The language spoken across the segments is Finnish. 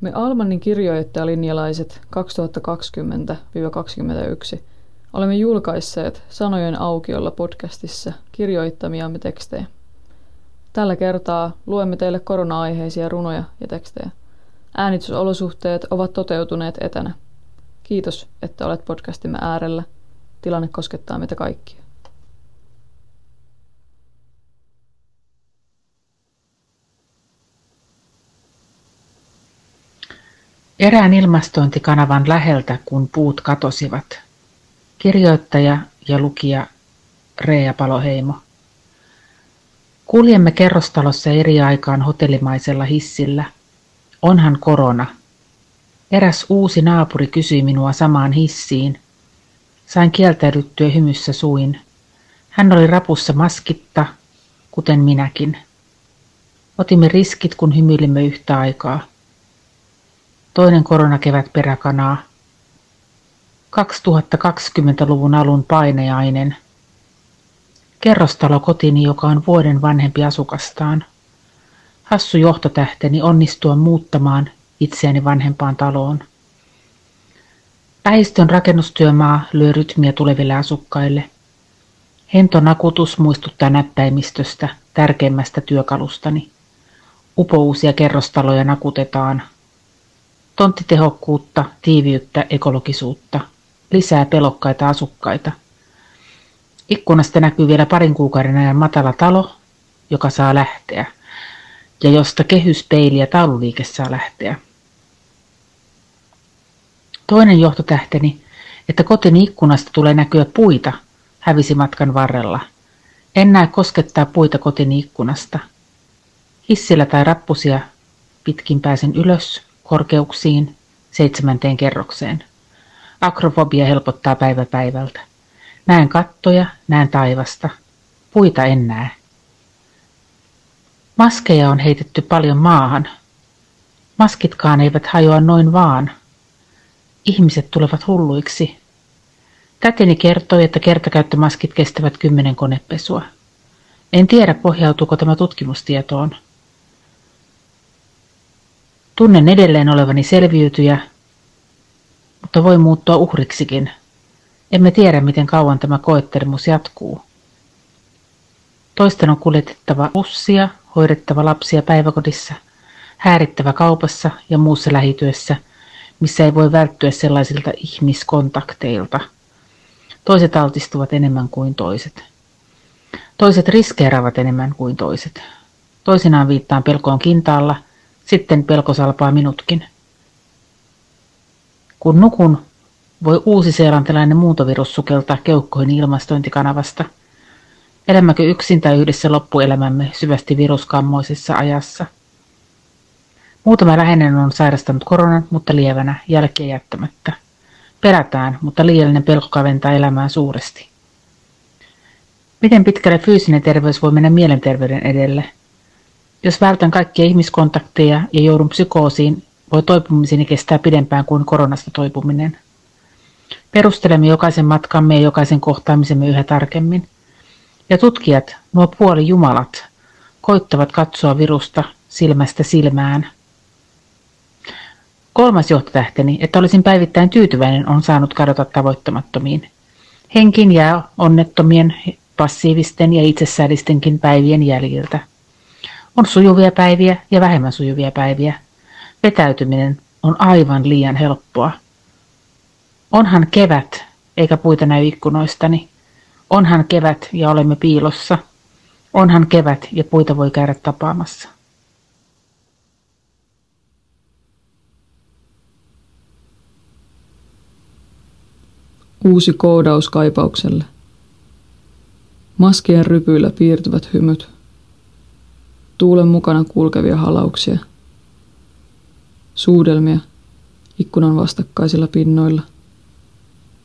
Me Almanin kirjoittajalinjalaiset 2020-21 olemme julkaisseet Sanojen aukiolla podcastissa kirjoittamiamme tekstejä. Tällä kertaa luemme teille korona-aiheisia runoja ja tekstejä. Äänitysolosuhteet ovat toteutuneet etänä. Kiitos, että olet podcastimme äärellä. Tilanne koskettaa meitä kaikkia. Erään ilmastointikanavan läheltä, kun puut katosivat. Kirjoittaja ja lukija Reija Paloheimo. Kuljemme kerrostalossa eri aikaan hotellimaisella hissillä. Onhan korona. Eräs uusi naapuri kysyi minua samaan hissiin. Sain kieltäydyttyä hymyssä suin. Hän oli rapussa maskitta, kuten minäkin. Otimme riskit, kun hymyilimme yhtä aikaa. Toinen koronakevät peräkanaa. 2020-luvun alun paineainen. Kerrostalo kotini, joka on vuoden vanhempi asukastaan. Hassu johtotähteni onnistua muuttamaan itseäni vanhempaan taloon. Lähistön rakennustyömaa lyö rytmiä tuleville asukkaille. Hento nakutus muistuttaa näppäimistöstä, tärkeimmästä työkalustani. Upouusia kerrostaloja nakutetaan, Tonttitehokkuutta, tiiviyttä, ekologisuutta. Lisää pelokkaita asukkaita. Ikkunasta näkyy vielä parin kuukauden ajan matala talo, joka saa lähteä, ja josta kehyspeili ja taululiike saa lähteä. Toinen johtotähteni, että kotini ikkunasta tulee näkyä puita, hävisi matkan varrella. En näe koskettaa puita kotini ikkunasta. Hissillä tai rappusia pitkin pääsen ylös, korkeuksiin, seitsemänteen kerrokseen. Akrofobia helpottaa päivä päivältä. Näen kattoja, näen taivasta. Puita en näe. Maskeja on heitetty paljon maahan. Maskitkaan eivät hajoa noin vaan. Ihmiset tulevat hulluiksi. Täteni kertoi, että kertakäyttömaskit kestävät kymmenen konepesua. En tiedä, pohjautuuko tämä tutkimustietoon. Tunnen edelleen olevani selviytyjä, mutta voi muuttua uhriksikin. Emme tiedä, miten kauan tämä koettelemus jatkuu. Toisten on kuljetettava bussia, hoidettava lapsia päiväkodissa, häärittävä kaupassa ja muussa lähityössä, missä ei voi välttyä sellaisilta ihmiskontakteilta. Toiset altistuvat enemmän kuin toiset. Toiset riskeeraavat enemmän kuin toiset. Toisinaan viittaan pelkoon kintaalla – sitten pelko salpaa minutkin. Kun nukun, voi uusi seelantilainen muuntovirus sukeltaa keuhkoihin ilmastointikanavasta. Elämmekö yksin tai yhdessä loppuelämämme syvästi viruskammoisessa ajassa? Muutama läheinen on sairastanut koronan, mutta lievänä, jälkeä jättämättä. Pelätään, mutta liiallinen pelko kaventaa elämää suuresti. Miten pitkälle fyysinen terveys voi mennä mielenterveyden edelle – jos vältän kaikkia ihmiskontakteja ja joudun psykoosiin, voi toipumiseni kestää pidempään kuin koronasta toipuminen. Perustelemme jokaisen matkamme ja jokaisen kohtaamisemme yhä tarkemmin. Ja tutkijat, nuo puoli jumalat, koittavat katsoa virusta silmästä silmään. Kolmas johtotähteni, että olisin päivittäin tyytyväinen, on saanut kadota tavoittamattomiin. Henkin jää onnettomien, passiivisten ja itsesäädistenkin päivien jäljiltä. On sujuvia päiviä ja vähemmän sujuvia päiviä. Vetäytyminen on aivan liian helppoa. Onhan kevät, eikä puita näy ikkunoistani. Onhan kevät ja olemme piilossa. Onhan kevät ja puita voi käydä tapaamassa. Uusi koodaus kaipaukselle. Maskien rypyillä piirtyvät hymyt tuulen mukana kulkevia halauksia, suudelmia ikkunan vastakkaisilla pinnoilla.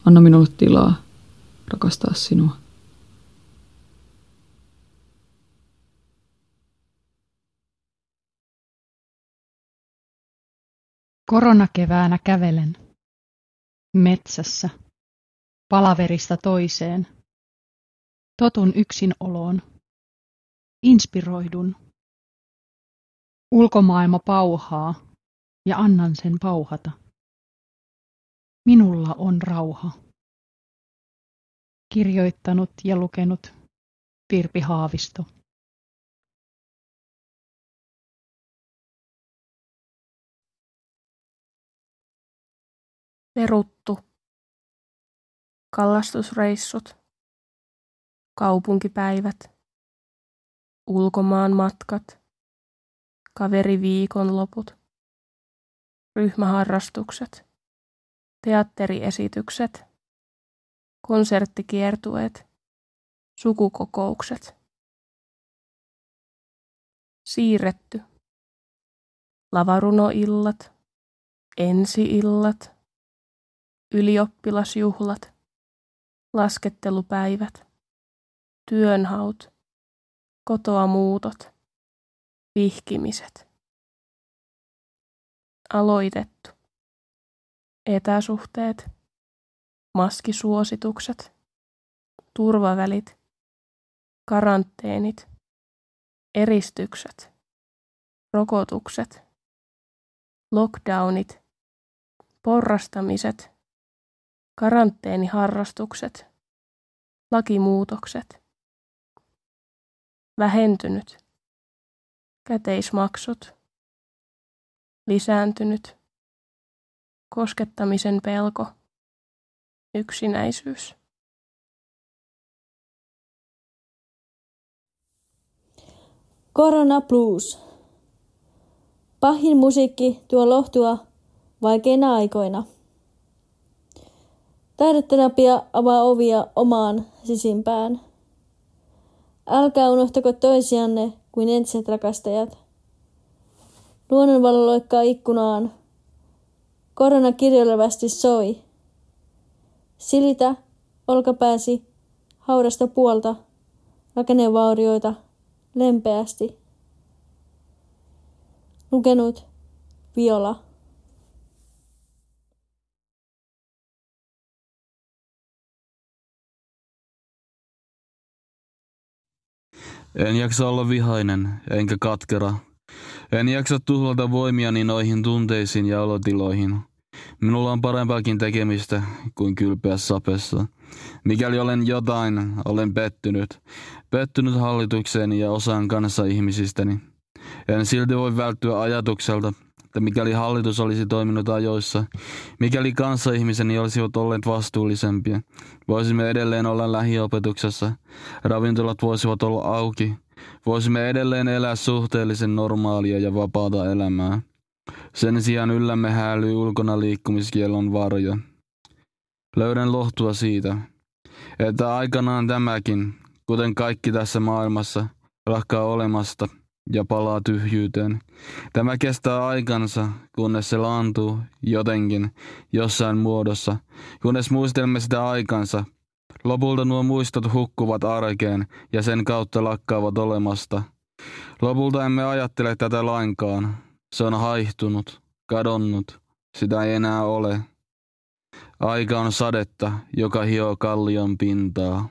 Anna minulle tilaa rakastaa sinua. Koronakeväänä kävelen. Metsässä. Palaverista toiseen. Totun yksin oloon. Inspiroidun. Ulkomaailma pauhaa. ja annan sen pauhata. Minulla on rauha. Kirjoittanut ja lukenut Virpi Haavisto. Peruttu. Kallastusreissut. Kaupunkipäivät. Ulkomaan matkat. Kaveriviikonloput. Ryhmäharrastukset. Teatteriesitykset. Konserttikiertueet. Sukukokoukset. Siirretty. Lavarunoillat. Ensiillat ylioppilasjuhlat, laskettelupäivät, työnhaut, kotoa muutot, vihkimiset. Aloitettu. Etäsuhteet, maskisuositukset, turvavälit, karanteenit, eristykset, rokotukset, lockdownit, porrastamiset – karanteeniharrastukset, lakimuutokset, vähentynyt, käteismaksut, lisääntynyt, koskettamisen pelko, yksinäisyys. Korona Blues. Pahin musiikki tuo lohtua vaikeina aikoina. Taideterapia avaa ovia omaan sisimpään. Älkää unohtako toisianne kuin entiset rakastajat. Luonnonvalo loikkaa ikkunaan. Korona kirjoilevästi soi. Silitä olkapääsi haudasta puolta, rakennevaurioita lempeästi. Lukenut Viola. En jaksa olla vihainen, enkä katkera. En jaksa tuhlata voimiani noihin tunteisiin ja olotiloihin. Minulla on parempaakin tekemistä kuin kylpeä sapessa. Mikäli olen jotain, olen pettynyt. Pettynyt hallitukseen ja osaan kanssa ihmisistäni. En silti voi välttyä ajatukselta, että mikäli hallitus olisi toiminut ajoissa, mikäli kanssaihmiseni olisivat olleet vastuullisempia, voisimme edelleen olla lähiopetuksessa, ravintolat voisivat olla auki, voisimme edelleen elää suhteellisen normaalia ja vapaata elämää. Sen sijaan yllämme häälyy ulkona liikkumiskielon varjo. Löydän lohtua siitä, että aikanaan tämäkin, kuten kaikki tässä maailmassa, lakkaa olemasta – ja palaa tyhjyyteen. Tämä kestää aikansa, kunnes se laantuu jotenkin, jossain muodossa, kunnes muistelemme sitä aikansa. Lopulta nuo muistot hukkuvat arkeen ja sen kautta lakkaavat olemasta. Lopulta emme ajattele tätä lainkaan. Se on haihtunut, kadonnut, sitä ei enää ole. Aika on sadetta, joka hioo kallion pintaa.